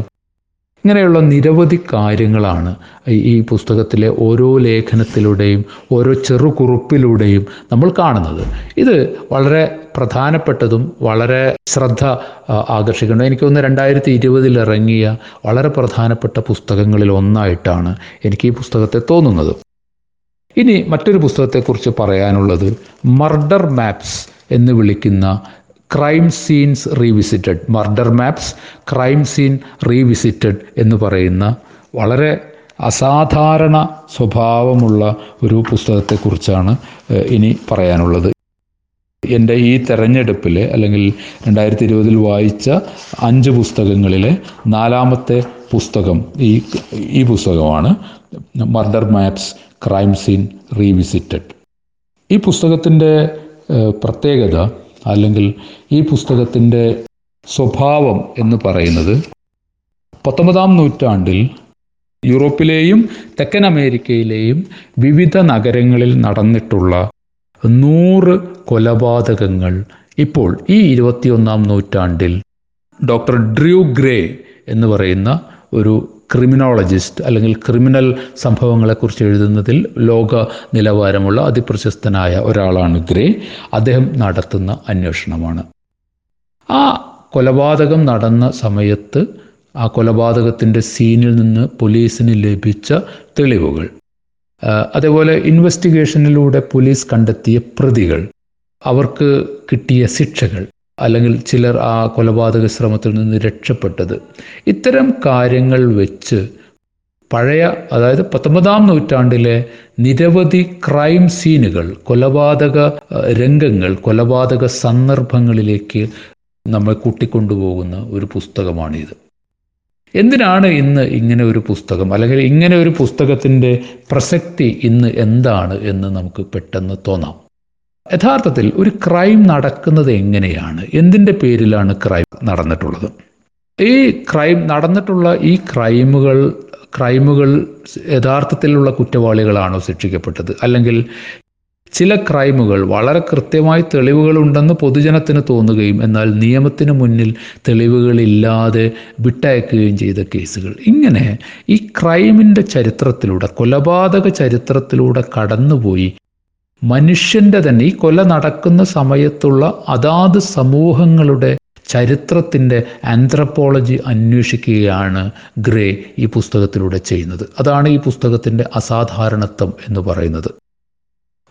ഇങ്ങനെയുള്ള നിരവധി കാര്യങ്ങളാണ് ഈ പുസ്തകത്തിലെ ഓരോ ലേഖനത്തിലൂടെയും ഓരോ ചെറുകുറിപ്പിലൂടെയും നമ്മൾ കാണുന്നത്. ഇത് വളരെ പ്രധാനപ്പെട്ടതും വളരെ ശ്രദ്ധ ആകർഷിക്കുന്നത് എനിക്ക് തോന്നുന്നു രണ്ടായിരത്തി ഇരുപതിൽ ഇറങ്ങിയ വളരെ പ്രധാനപ്പെട്ട പുസ്തകങ്ങളിൽ ഒന്നായിട്ടാണ് എനിക്ക് ഈ പുസ്തകത്തെ തോന്നുന്നത്. ഇനി മറ്റൊരു പുസ്തകത്തെക്കുറിച്ച് പറയാനുള്ളത് മർഡർ മാപ്സ് എന്ന് വിളിക്കുന്ന crime scenes revisited. Murder maps crime scene revisited എന്ന് പറയുന്ന വളരെ അസാധാരണ സ്വഭാവമുള്ള ഒരു പുസ്തകത്തെക്കുറിച്ചാണ് ഇനി പറയാനുള്ളത്. എന്റെ ഈ തെരഞ്ഞെടുപ്പിൽ അല്ലെങ്കിൽ രണ്ടായിരത്തി ഇരുപതിൽ വായിച്ച അഞ്ച് പുസ്തകങ്ങളിലെ നാലാമത്തെ പുസ്തകം ഈ ഈ പുസ്തകമാണ് murder maps crime scene revisited ഈ പുസ്തകത്തിന്റെ പ്രത്യേകത അല്ലെങ്കിൽ ഈ പുസ്തകത്തിന്റെ സ്വഭാവം എന്ന് പറയുന്നത് പത്തൊമ്പതാം നൂറ്റാണ്ടിൽ യൂറോപ്പിലെയും തെക്കൻ അമേരിക്കയിലെയും വിവിധ നഗരങ്ങളിൽ നടന്നിട്ടുള്ള നൂറ് കൊലപാതകങ്ങൾ. ഇപ്പോൾ ഈ ഇരുപത്തിയൊന്നാം നൂറ്റാണ്ടിൽ ഡോക്ടർ ഡ്രൂ ഗ്രേ എന്ന് പറയുന്ന ഒരു ക്രിമിനോളജിസ്റ്റ് അല്ലെങ്കിൽ ക്രിമിനൽ സംഭവങ്ങളെക്കുറിച്ച് എഴുതുന്നതിൽ ലോക നിലവാരമുള്ള അതിപ്രശസ്തനായ ഒരാളാണ് ഗ്രേ. അദ്ദേഹം നടത്തുന്ന അന്വേഷണമാണ്. ആ കൊലപാതകം നടന്ന സമയത്ത് ആ കൊലപാതകത്തിന്റെ സീനിൽ നിന്ന് പോലീസിന് ലഭിച്ച തെളിവുകൾ അതേപോലെ ഇൻവെസ്റ്റിഗേഷനിലൂടെ പോലീസ് കണ്ടെത്തിയ പ്രതികൾ അവർക്ക് കിട്ടിയ ശിക്ഷകൾ അല്ലെങ്കിൽ ചിലർ ആ കൊലപാതക ശ്രമത്തിൽ നിന്ന് രക്ഷപ്പെട്ടത്. ഇത്തരം കാര്യങ്ങൾ വെച്ച് പഴയ അതായത് പത്തൊമ്പതാം നൂറ്റാണ്ടിലെ നിരവധി ക്രൈം സീനുകൾ കൊലപാതക രംഗങ്ങൾ കൊലപാതക സന്ദർഭങ്ങളിലേക്ക് നമ്മൾ കൂട്ടിക്കൊണ്ടുപോകുന്ന ഒരു പുസ്തകമാണിത്. എന്തിനാണ് ഇന്ന് ഇങ്ങനെ ഒരു പുസ്തകം? അല്ലെങ്കിൽ ഇങ്ങനെ ഒരു പുസ്തകത്തിന്റെ പ്രസക്തി ഇന്ന് എന്താണ് എന്ന് നമുക്ക് പെട്ടെന്ന് തോന്നാം. യഥാർത്ഥത്തിൽ ഒരു ക്രൈം നടക്കുന്നത് എങ്ങനെയാണ്? എന്തിന്റെ പേരിലാണ് ക്രൈം നടന്നിട്ടുള്ളത്? ഈ ക്രൈം നടന്നിട്ടുള്ള ഈ ക്രൈമുകൾ ക്രൈമുകൾ യഥാർത്ഥത്തിലുള്ള കുറ്റവാളികളാണോ ശിക്ഷിക്കപ്പെട്ടത്? അല്ലെങ്കിൽ ചില ക്രൈമുകൾ വളരെ കൃത്യമായി തെളിവുകളുണ്ടെന്ന് പൊതുജനത്തിന് തോന്നുകയും എന്നാൽ നിയമത്തിന് മുന്നിൽ തെളിവുകളില്ലാതെ വിട്ടയക്കുകയും ചെയ്ത കേസുകൾ. ഇങ്ങനെ ഈ ക്രൈമിന്റെ ചരിത്രത്തിലൂടെ കൊലപാതക ചരിത്രത്തിലൂടെ കടന്നുപോയി മനുഷ്യന്റെ തന്നെ ഈ കൊല നടക്കുന്ന സമയത്തുള്ള അതാത് സമൂഹങ്ങളുടെ ചരിത്രത്തിന്റെ ആന്ത്രപ്പോളജി അന്വേഷിക്കുകയാണ് ഗ്രേ ഈ പുസ്തകത്തിലൂടെ ചെയ്യുന്നത്. അതാണ് ഈ പുസ്തകത്തിന്റെ അസാധാരണത്വം എന്ന് പറയുന്നത്.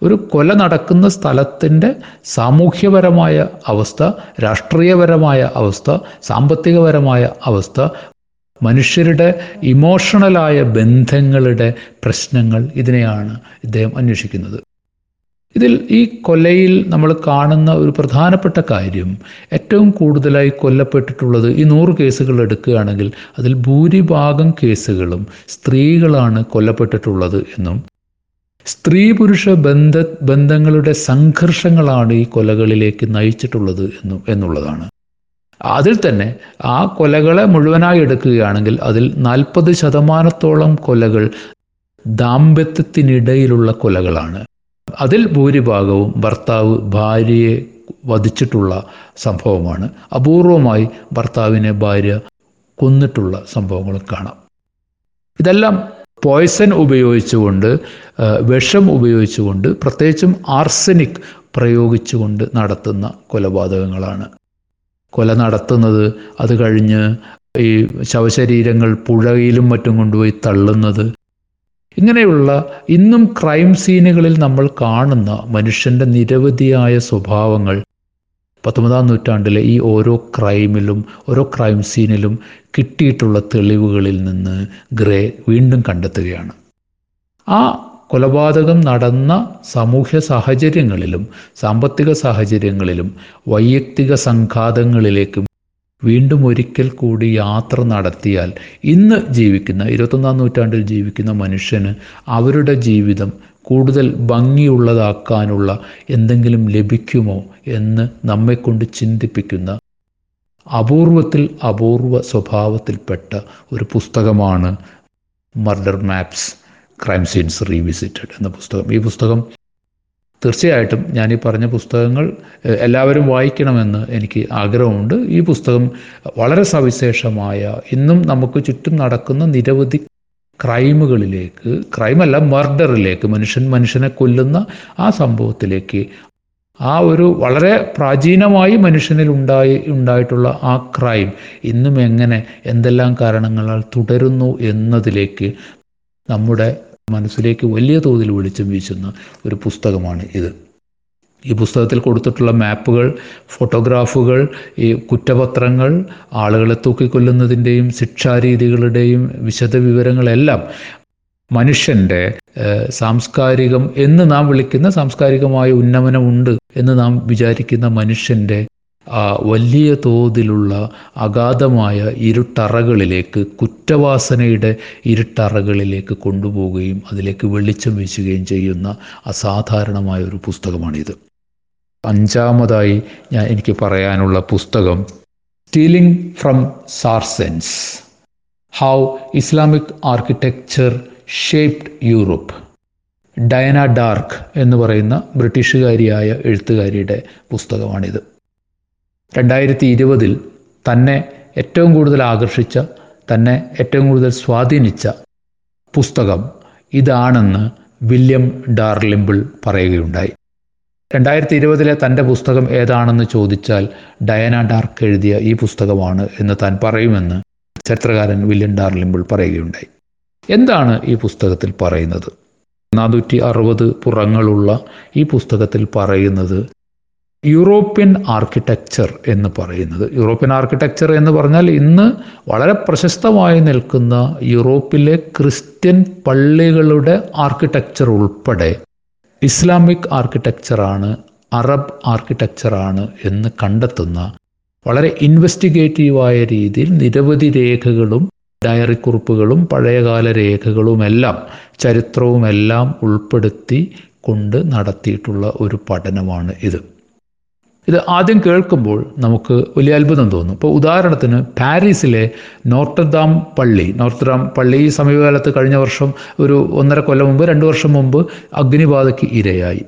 ഒരു കൊല നടക്കുന്ന സ്ഥലത്തിന്റെ സാമൂഹ്യപരമായ അവസ്ഥ രാഷ്ട്രീയപരമായ അവസ്ഥ സാമ്പത്തികപരമായ അവസ്ഥ മനുഷ്യരുടെ ഇമോഷണലായ ബന്ധങ്ങളുടെ പ്രശ്നങ്ങൾ ഇതിനെയാണ് ഇദ്ദേഹം അന്വേഷിക്കുന്നത്. ഇതിൽ ഈ കൊലയിൽ നമ്മൾ കാണുന്ന ഒരു പ്രധാനപ്പെട്ട കാര്യം ഏറ്റവും കൂടുതലായി കൊല്ലപ്പെട്ടിട്ടുള്ളത് ഈ നൂറ് കേസുകൾ എടുക്കുകയാണെങ്കിൽ അതിൽ ഭൂരിഭാഗം കേസുകളും സ്ത്രീകളാണ് കൊല്ലപ്പെട്ടിട്ടുള്ളത് എന്നും സ്ത്രീ പുരുഷ ബന്ധ ബന്ധങ്ങളുടെ സംഘർഷങ്ങളാണ് ഈ കൊലകളിലേക്ക് നയിച്ചിട്ടുള്ളത് എന്നും എന്നുള്ളതാണ്. അതിൽ തന്നെ ആ കൊലകളെ മുഴുവനായി എടുക്കുകയാണെങ്കിൽ അതിൽ നാൽപ്പത് ശതമാനത്തോളം കൊലകൾ ദാമ്പത്യത്തിനിടയിലുള്ള കൊലകളാണ്. അതിൽ ഭൂരിഭാഗവും ഭർത്താവ് ഭാര്യയെ വധിച്ചിട്ടുള്ള സംഭവമാണ്. അപൂർവമായി ഭർത്താവിനെ ഭാര്യ കൊന്നിട്ടുള്ള സംഭവങ്ങൾ കാണാം. ഇതെല്ലാം പോയ്സൺ ഉപയോഗിച്ചുകൊണ്ട് വിഷം ഉപയോഗിച്ചുകൊണ്ട് പ്രത്യേകിച്ചും ആർസനിക് പ്രയോഗിച്ചുകൊണ്ട് നടത്തുന്ന കൊലപാതകങ്ങളാണ്. കൊല നടത്തുന്നത് അത് കഴിഞ്ഞ് ഈ ശവശരീരങ്ങൾ പുഴയിലും മറ്റും കൊണ്ടുപോയി തള്ളുന്നത്. ഇങ്ങനെയുള്ള ഇന്നും ക്രൈം സീനുകളിൽ നമ്മൾ കാണുന്ന മനുഷ്യന്റെ നിരവധിയായ സ്വഭാവങ്ങൾ പത്തൊമ്പതാം നൂറ്റാണ്ടിലെ ഈ ഓരോ ക്രൈമിലും ഓരോ ക്രൈം സീനിലും കിട്ടിയിട്ടുള്ള തെളിവുകളിൽ നിന്ന് ഗ്രേ വീണ്ടും കണ്ടെത്തുകയാണ്. ആ കൊലപാതകം നടന്ന സാമൂഹ്യ സാഹചര്യങ്ങളിലും സാമ്പത്തിക സാഹചര്യങ്ങളിലും വൈയക്തിക സംഘാതങ്ങളിലേക്കും വീണ്ടും ഒരിക്കൽ കൂടി യാത്ര നടത്തിയാൽ ഇന്ന് ജീവിക്കുന്ന ഇരുപത്തൊന്നാം നൂറ്റാണ്ടിൽ ജീവിക്കുന്ന മനുഷ്യന് അവരുടെ ജീവിതം കൂടുതൽ ഭംഗിയുള്ളതാക്കാനുള്ള എന്തെങ്കിലും ലഭിക്കുമോ എന്ന് നമ്മെക്കൊണ്ട് ചിന്തിപ്പിക്കുന്ന അപൂർവത്തിൽ അപൂർവ സ്വഭാവത്തിൽപ്പെട്ട ഒരു പുസ്തകമാണ് murder maps crime scenes revisited എന്ന പുസ്തകം. ഈ പുസ്തകം തീർച്ചയായിട്ടും ഞാൻ ഈ പറഞ്ഞ പുസ്തകങ്ങൾ എല്ലാവരും വായിക്കണമെന്ന് എനിക്ക് ആഗ്രഹമുണ്ട്. ഈ പുസ്തകം വളരെ സവിശേഷമായ ഇന്നും നമുക്ക് ചുറ്റും നടക്കുന്ന നിരവധി ക്രൈമുകളിലേക്ക് ക്രൈമല്ല മർഡറിലേക്ക് മനുഷ്യൻ മനുഷ്യനെ കൊല്ലുന്ന ആ സംഭവത്തിലേക്ക് ആ ഒരു വളരെ പ്രാചീനമായി മനുഷ്യനിൽ ഉണ്ടായി ഉണ്ടായിട്ടുള്ള ആ ക്രൈം ഇന്നും എങ്ങനെ എന്തെല്ലാം കാരണങ്ങളാൽ തുടരുന്നു എന്നതിലേക്ക് നമ്മുടെ മനസ്സിലേക്ക് വലിയ തോതിൽ വെളിച്ചം വീശുന്ന ഒരു പുസ്തകമാണ് ഇത്. ഈ പുസ്തകത്തിൽ കൊടുത്തിട്ടുള്ള മാപ്പുകൾ ഫോട്ടോഗ്രാഫുകൾ ഈ കുറ്റപത്രങ്ങൾ ആളുകളെ തൂക്കിക്കൊല്ലുന്നതിന്റെയും ശിക്ഷാരീതികളുടെയും വിശദവിവരങ്ങളെല്ലാം മനുഷ്യന്റെ സാംസ്കാരികം എന്ന് നാം വിളിക്കുന്ന സാംസ്കാരികമായ ഉന്നമനമുണ്ട് എന്ന് നാം വിചാരിക്കുന്ന മനുഷ്യന്റെ വലിയ തോതിലുള്ള അഗാധമായ ഇരുട്ടറകളിലേക്ക് കുറ്റവാസനയുടെ ഇരുട്ടറകളിലേക്ക് കൊണ്ടുപോവുകയും അതിലേക്ക് വെളിച്ചം വീശുകയും ചെയ്യുന്ന അസാധാരണമായ ഒരു പുസ്തകമാണിത്. അഞ്ചാമതായി ഞാൻ എനിക്ക് പറയാനുള്ള പുസ്തകം stealing from Saracens how Islamic architecture shaped Europe Diana Darke എന്ന് പറയുന്ന ബ്രിട്ടീഷുകാരിയായ എഴുത്തുകാരിയുടെ പുസ്തകമാണിത്. രണ്ടായിരത്തി ഇരുപതിൽ തന്നെ ഏറ്റവും കൂടുതൽ ആകർഷിച്ച തന്നെ ഏറ്റവും കൂടുതൽ സ്വാധീനിച്ച പുസ്തകം ഇതാണെന്ന് വില്യം ഡാർലിംബിൾ പറയുകയുണ്ടായി. രണ്ടായിരത്തി ഇരുപതിലെ തന്റെ പുസ്തകം ഏതാണെന്ന് ചോദിച്ചാൽ ഡയന ഡാർക്ക് എഴുതിയ ഈ പുസ്തകമാണ് എന്ന് താൻ പറയുമെന്ന് ചരിത്രകാരൻ വില്യം ഡാർലിംബിൾ പറയുകയുണ്ടായി. എന്താണ് ഈ പുസ്തകത്തിൽ പറയുന്നത്? നാനൂറ്റി അറുപത് പുറങ്ങളുള്ള ഈ പുസ്തകത്തിൽ പറയുന്നത് യൂറോപ്യൻ ആർക്കിടെക്ചർ എന്ന് പറയുന്നത്. യൂറോപ്യൻ ആർക്കിടെക്ചർ എന്ന് പറഞ്ഞാൽ ഇന്ന് വളരെ പ്രശസ്തമായി നിൽക്കുന്ന യൂറോപ്പിലെ ക്രിസ്ത്യൻ പള്ളികളുടെ ആർക്കിടെക്ചർ ഉൾപ്പെടെ ഇസ്ലാമിക് ആർക്കിടെക്ചറാണ് അറബ് ആർക്കിടെക്ചറാണ് എന്ന് കണ്ടെത്തുന്ന വളരെ ഇൻവെസ്റ്റിഗേറ്റീവായ രീതിയിൽ നിരവധി രേഖകളും ഡയറി കുറിപ്പുകളും പഴയകാല രേഖകളുമെല്ലാം ചരിത്രവുമെല്ലാം ഉൾപ്പെടുത്തി കൊണ്ട് നടത്തിയിട്ടുള്ള ഒരു പഠനമാണ് ഇത്. ഇത് ആദ്യം കേൾക്കുമ്പോൾ നമുക്ക് വലിയ അത്ഭുതം തോന്നും. ഇപ്പോൾ ഉദാഹരണത്തിന് പാരീസിലെ നോർട്ടർദാം പള്ളി നോർട്ടർദാം പള്ളി സമീപകാലത്ത് കഴിഞ്ഞ വർഷം ഒരു ഒന്നര കൊല്ലം മുമ്പ് രണ്ട് വർഷം മുമ്പ് അഗ്നിബാധയ്ക്ക് ഇരയായി.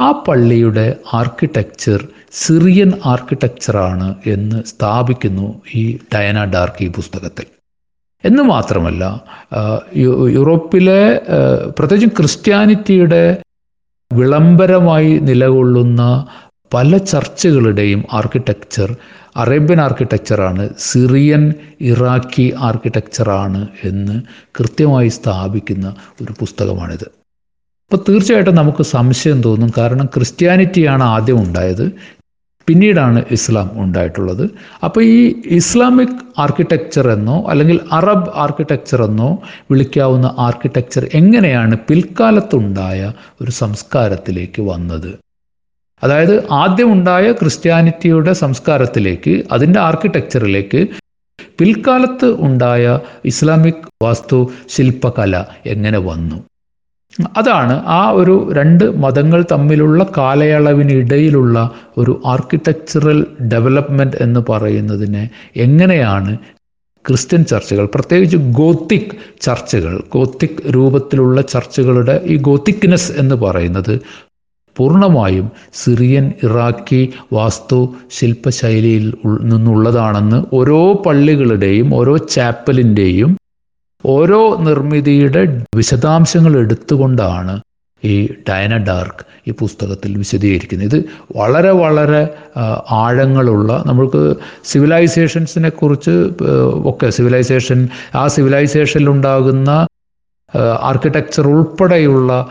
ആ പള്ളിയുടെ ആർക്കിടെക്ചർ സിറിയൻ ആർക്കിടെക്ചറാണ് എന്ന് സ്ഥാപിക്കുന്നു ഈ ഡയന ഡാർക്ക് ഈ പുസ്തകത്തിൽ. എന്ന് മാത്രമല്ല യൂറോപ്പിലെ പ്രത്യേകിച്ചും ക്രിസ്ത്യാനിറ്റിയുടെ വിളംബരമായി നിലകൊള്ളുന്ന പല ചർച്ചുകളുടെയും ആർക്കിടെക്ചർ അറേബ്യൻ ആർക്കിടെക്ചറാണ് സിറിയൻ ഇറാഖി ആർക്കിടെക്ചറാണ് എന്ന് കൃത്യമായി സ്ഥാപിക്കുന്ന ഒരു പുസ്തകമാണിത്. അപ്പോൾ തീർച്ചയായിട്ടും നമുക്ക് സംശയം തോന്നും കാരണം ക്രിസ്ത്യാനിറ്റിയാണ് ആദ്യം ഉണ്ടായത് പിന്നീടാണ് ഇസ്ലാം ഉണ്ടായിട്ടുള്ളത്. അപ്പോൾ ഈ ഇസ്ലാമിക് ആർക്കിടെക്ചർ എന്നോ അല്ലെങ്കിൽ അറബ് ആർക്കിടെക്ചർ എന്നോ വിളിക്കാവുന്ന ആർക്കിടെക്ചർ എങ്ങനെയാണ് പിൽക്കാലത്തുണ്ടായ ഒരു സംസ്കാരത്തിലേക്ക് വന്നത്? അതായത് ആദ്യമുണ്ടായ ക്രിസ്ത്യാനിറ്റിയുടെ സംസ്കാരത്തിലേക്ക് അതിന്റെ ആർക്കിടെക്ചറിലേക്ക് പിൽക്കാലത്ത് ഉണ്ടായ ഇസ്ലാമിക് വാസ്തു ശില്പകല എങ്ങനെ വന്നു? അതാണ് ആ ഒരു രണ്ട് മതങ്ങൾ തമ്മിലുള്ള കാലയളവിനിടയിലുള്ള ഒരു ആർക്കിടെക്ചറൽ ഡെവലപ്മെന്റ് എന്ന് പറയുന്നതിനെ എങ്ങനെയാണ് ക്രിസ്ത്യൻ ചർച്ചുകൾ പ്രത്യേകിച്ച് ഗോത്തിക് ചർച്ചുകൾ ഗോത്തിക് രൂപത്തിലുള്ള ചർച്ചുകളുടെ ഈ ഗോത്തിക്നെസ് എന്ന് പറയുന്നത് പൂർണമായും സിറിയൻ ഇറാഖി വാസ്തു ശില്പശൈലിയിൽ നിന്നുള്ളതാണെന്ന് ഓരോ പള്ളികളുടെയും ഓരോ ചാപ്പലിന്റെയും ഓരോ നിർമ്മിതിയുടെ വിശദാംശങ്ങൾ എടുത്തുകൊണ്ടാണ് ഈ ഡയന ഡാർക്ക് ഈ പുസ്തകത്തിൽ വിശദീകരിക്കുന്നത്. ഇത് വളരെ വളരെ ആഴങ്ങളുള്ള നമ്മൾക്ക് സിവിലൈസേഷൻസിനെ കുറിച്ച് ഒക്കെ സിവിലൈസേഷൻ ആ സിവിലൈസേഷനിലുണ്ടാകുന്ന ആർക്കിടെക്ചർ ഉൾപ്പെടെയുള്ള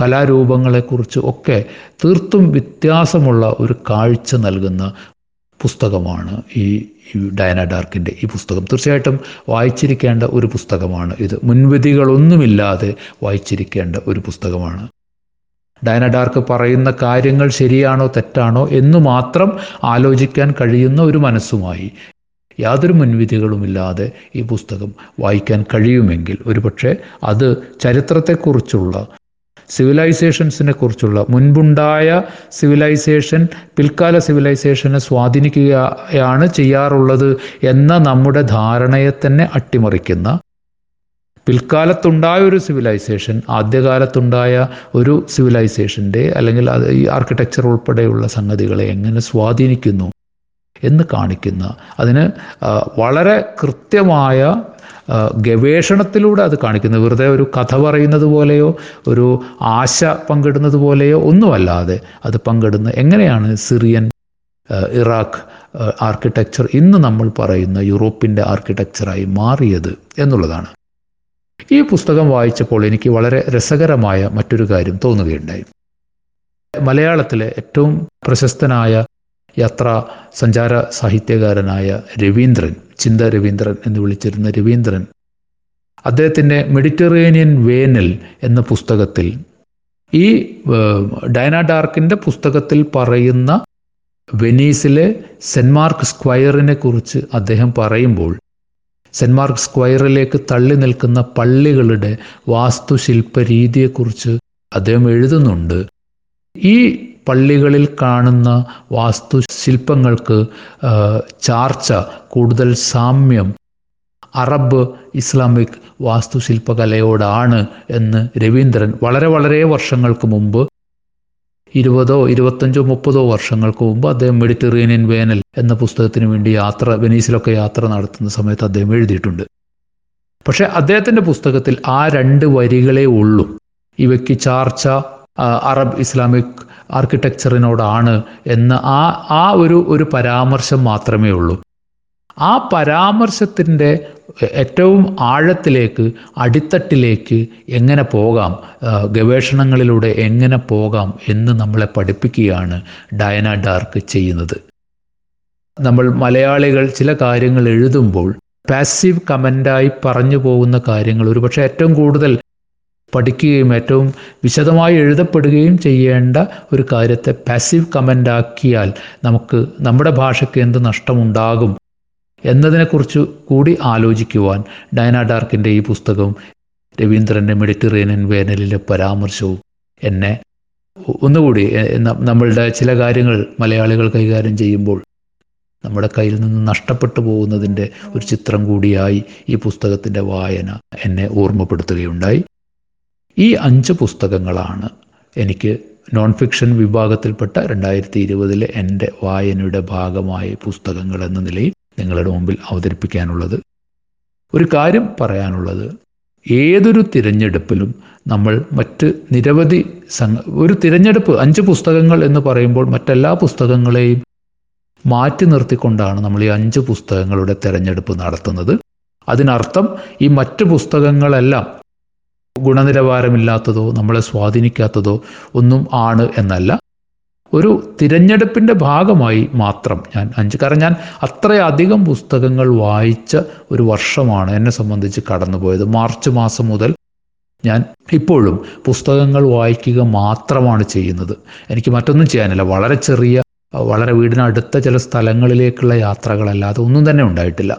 കലാരൂപങ്ങളെക്കുറിച്ച് ഒക്കെ തീർത്തും വ്യത്യാസമുള്ള ഒരു കാഴ്ച നൽകുന്ന പുസ്തകമാണ് ഈ ഡയന ഡാർക്കിന്റെ ഈ പുസ്തകം. തീർച്ചയായിട്ടും വായിച്ചിരിക്കേണ്ട ഒരു പുസ്തകമാണ് ഇത്. മുൻവിധികളൊന്നുമില്ലാതെ വായിച്ചിരിക്കേണ്ട ഒരു പുസ്തകമാണ്. ഡയന ഡാർക്ക് പറയുന്ന കാര്യങ്ങൾ ശരിയാണോ തെറ്റാണോ എന്ന് മാത്രം ആലോചിക്കാൻ കഴിയുന്ന ഒരു മനസ്സുമായി യാതൊരു മുൻവിധികളുമില്ലാതെ ഈ പുസ്തകം വായിക്കാൻ കഴിയുമെങ്കിൽ ഒരുപക്ഷെ അത് ചരിത്രത്തെക്കുറിച്ചുള്ള സിവിലൈസേഷൻസിനെ കുറിച്ചുള്ള മുൻപുണ്ടായ സിവിലൈസേഷൻ പിൽക്കാല സിവിലൈസേഷനെ സ്വാധീനിക്കുകയാണ് ചെയ്യാറുള്ളത് എന്ന നമ്മുടെ ധാരണയെ തന്നെ അട്ടിമറിക്കുന്ന പിൽക്കാലത്തുണ്ടായ ഒരു സിവിലൈസേഷൻ ആദ്യകാലത്തുണ്ടായ ഒരു സിവിലൈസേഷന്റെ അല്ലെങ്കിൽ അത് ഈ ആർക്കിടെക്ചർ ഉൾപ്പെടെയുള്ള സംഗതികളെ എങ്ങനെ സ്വാധീനിക്കുന്നു എന്ന് കാണിക്കുന്ന അതിന് വളരെ കൃത്യമായ ഗവേഷണത്തിലൂടെ അത് കാണിക്കുന്നത് വെറുതെ ഒരു കഥ പറയുന്നത് പോലെയോ ഒരു ആശ പങ്കിടുന്നത് പോലെയോ ഒന്നുമല്ലാതെ അത് പങ്കിടുന്ന എങ്ങനെയാണ് സിറിയൻ ഇറാഖ് ആർക്കിടെക്ചർ ഇന്ന് നമ്മൾ പറയുന്ന യൂറോപ്പിന്റെ ആർക്കിടെക്ചറായി മാറിയത് എന്നുള്ളതാണ്. ഈ പുസ്തകം വായിച്ചപ്പോൾ എനിക്ക് വളരെ രസകരമായ മറ്റൊരു കാര്യം തോന്നുകയുണ്ടായി. മലയാളത്തിലെ ഏറ്റവും പ്രശസ്തനായ യാത്രാ സഞ്ചാര സാഹിത്യകാരനായ രവീന്ദ്രൻ ചിന്ത രവീന്ദ്രൻ എന്ന് വിളിച്ചിരുന്ന രവീന്ദ്രൻ അദ്ദേഹത്തിന്റെ മെഡിറ്ററേനിയൻ വേനൽ എന്ന പുസ്തകത്തിൽ ഈ ഡയന ഡാർക്കിന്റെ പുസ്തകത്തിൽ പറയുന്ന വെനീസിലെ സെന്റ് മാർക്ക് സ്ക്വയറിനെ കുറിച്ച് അദ്ദേഹം പറയുമ്പോൾ സെന്റ് മാർക്ക് സ്ക്വയറിലേക്ക് തള്ളി നിൽക്കുന്ന പള്ളികളുടെ വാസ്തുശില്പ രീതിയെക്കുറിച്ച് അദ്ദേഹം എഴുതുന്നുണ്ട്. ഈ പള്ളികളിൽ കാണുന്ന വാസ്തുശില്പങ്ങൾക്ക് ചാർച്ച കൂടുതൽ സാമ്യം. അറബ് ഇസ്ലാമിക് വാസ്തുശില്പകലയോടാണ് എന്ന് രവീന്ദ്രൻ വളരെ വളരെ വർഷങ്ങൾക്ക് മുമ്പ് ഇരുപതോ ഇരുപത്തഞ്ചോ മുപ്പതോ വർഷങ്ങൾക്ക് മുമ്പ് അദ്ദേഹം മെഡിറ്ററേനിയൻ വേനൽ എന്ന പുസ്തകത്തിന് വേണ്ടി യാത്ര വെനീസിലൊക്കെ യാത്ര നടത്തുന്ന സമയത്ത് അദ്ദേഹം എഴുതിയിട്ടുണ്ട്. പക്ഷേ അദ്ദേഹത്തിന്റെ പുസ്തകത്തിൽ ആ രണ്ട് വരികളേ ഉള്ളൂ. ഇവയ്ക്ക് ചാർച്ച അറബ് ഇസ്ലാമിക് ആർക്കിടെക്ചറിനോടാണ് എന്ന ആ ആ ഒരു ഒരു പരാമർശം മാത്രമേ ഉള്ളൂ. ആ പരാമർശത്തിന്റെ ഏറ്റവും ആഴത്തിലേക്ക് അടിത്തട്ടിലേക്ക് എങ്ങനെ പോകാം ഗവേഷണങ്ങളിലൂടെ എങ്ങനെ പോകാം എന്ന് നമ്മളെ പഠിപ്പിക്കുകയാണ് ഡയന ഡാർക്ക് ചെയ്യുന്നത്. നമ്മൾ മലയാളികൾ ചില കാര്യങ്ങൾ എഴുതുമ്പോൾ പാസീവ് കമന്റായി പറഞ്ഞു പോകുന്ന കാര്യങ്ങൾ ഒരുപക്ഷെ ഏറ്റവും കൂടുതൽ പഠിക്കുകയും ഏറ്റവും വിശദമായി എഴുതപ്പെടുകയും ചെയ്യേണ്ട ഒരു കാര്യത്തെ പാസീവ് കമന്റ് ആക്കിയാൽ നമുക്ക് നമ്മുടെ ഭാഷയ്ക്ക് എന്ത് നഷ്ടമുണ്ടാകും എന്നതിനെക്കുറിച്ച് കൂടി ആലോചിക്കുവാൻ ഡയന ഡാർക്കിന്റെ ഈ പുസ്തകവും രവീന്ദ്രന്റെ മെഡിറ്ററേനിയൻ വേനലിലെ പരാമർശവും എന്നെ ഒന്നുകൂടി നമ്മളുടെ ചില കാര്യങ്ങൾ മലയാളികൾ കൈകാര്യം ചെയ്യുമ്പോൾ നമ്മുടെ കയ്യിൽ നിന്ന് നഷ്ടപ്പെട്ടു പോകുന്നതിന്റെ ഒരു ചിത്രം കൂടിയായി ഈ പുസ്തകത്തിന്റെ വായന എന്നെ ഓർമ്മപ്പെടുത്തുകയുണ്ടായി. ഈ അഞ്ച് പുസ്തകങ്ങളാണ് എനിക്ക് നോൺ ഫിക്ഷൻ വിഭാഗത്തിൽപ്പെട്ട രണ്ടായിരത്തി ഇരുപതിലെ എന്റെ വായനയുടെ ഭാഗമായ പുസ്തകങ്ങൾ എന്ന നിലയിൽ നിങ്ങളുടെ മുമ്പിൽ അവതരിപ്പിക്കാനുള്ളത്. ഒരു കാര്യം പറയാനുള്ളത്. ഏതൊരു തിരഞ്ഞെടുപ്പിലും നമ്മൾ മറ്റ് നിരവധി സംഘ ഒരു തിരഞ്ഞെടുപ്പ് അഞ്ച് പുസ്തകങ്ങൾ എന്ന് പറയുമ്പോൾ മറ്റെല്ലാ പുസ്തകങ്ങളെയും മാറ്റി നിർത്തിക്കൊണ്ടാണ് നമ്മൾ ഈ അഞ്ച് പുസ്തകങ്ങളുടെ തിരഞ്ഞെടുപ്പ് നടത്തുന്നത്. അതിനർത്ഥം ഈ മറ്റ് പുസ്തകങ്ങളെല്ലാം ഗുണനിലവാരമില്ലാത്തതോ നമ്മളെ സ്വാധീനിക്കാത്തതോ ഒന്നും ആണ് എന്നല്ല. ഒരു തിരഞ്ഞെടുപ്പിന്റെ ഭാഗമായി മാത്രം ഞാൻ അഞ്ച് കാരണം ഞാൻ അത്രയധികം പുസ്തകങ്ങൾ വായിച്ച ഒരു വർഷമാണ് എന്നെ സംബന്ധിച്ച് കടന്നുപോയത്. മാർച്ച് മാസം മുതൽ ഞാൻ ഇപ്പോഴും പുസ്തകങ്ങൾ വായിക്കുക മാത്രമാണ് ചെയ്യുന്നത്. എനിക്ക് മറ്റൊന്നും ചെയ്യാനില്ല. വളരെ ചെറിയ വളരെ വീടിനടുത്ത ചില സ്ഥലങ്ങളിലേക്കുള്ള യാത്രകളല്ലാതെ ഒന്നും തന്നെ ഉണ്ടായിട്ടില്ല.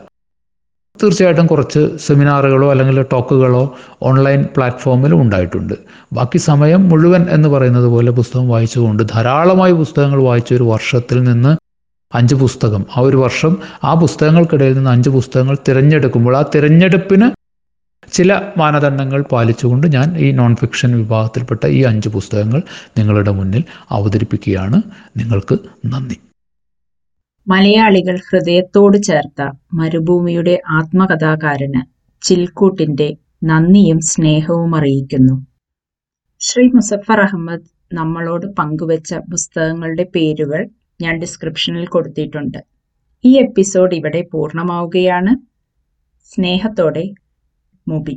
തീർച്ചയായിട്ടും കുറച്ച് സെമിനാറുകളോ അല്ലെങ്കിൽ ടോക്കുകളോ ഓൺലൈൻ പ്ലാറ്റ്ഫോമിൽ ഉണ്ടായിട്ടുണ്ട്. ബാക്കി സമയം മുഴുവൻ എന്ന് പറയുന്നത് പോലെ പുസ്തകം വായിച്ചുകൊണ്ട് ധാരാളമായി പുസ്തകങ്ങൾ വായിച്ച ഒരു വർഷത്തിൽ നിന്ന് അഞ്ച് പുസ്തകം. ആ ഒരു വർഷം ആ പുസ്തകങ്ങൾക്കിടയിൽ നിന്ന് അഞ്ച് പുസ്തകങ്ങൾ തിരഞ്ഞെടുക്കുമ്പോൾ ആ തിരഞ്ഞെടുപ്പിന് ചില മാനദണ്ഡങ്ങൾ പാലിച്ചുകൊണ്ട് ഞാൻ ഈ നോൺ ഫിക്ഷൻ വിഭാഗത്തിൽപ്പെട്ട ഈ അഞ്ച് പുസ്തകങ്ങൾ നിങ്ങളുടെ മുന്നിൽ അവതരിപ്പിക്കുകയാണ്. നിങ്ങൾക്ക് നന്ദി. മലയാളികൾ ഹൃദയത്തോട് ചേർത്ത മരുഭൂമിയുടെ ആത്മകഥാകാരന് ചിൽക്കൂട്ടിന്റെ നന്ദിയും സ്നേഹവും അറിയിക്കുന്നു. ശ്രീ മുസഫർ അഹമ്മദ് നമ്മളോട് പങ്കുവച്ച പുസ്തകങ്ങളുടെ പേരുകൾ ഞാൻ ഡിസ്ക്രിപ്ഷനിൽ കൊടുത്തിട്ടുണ്ട്. ഈ എപ്പിസോഡ് ഇവിടെ പൂർണമാവുകയാണ്. സ്നേഹത്തോടെ മുബി.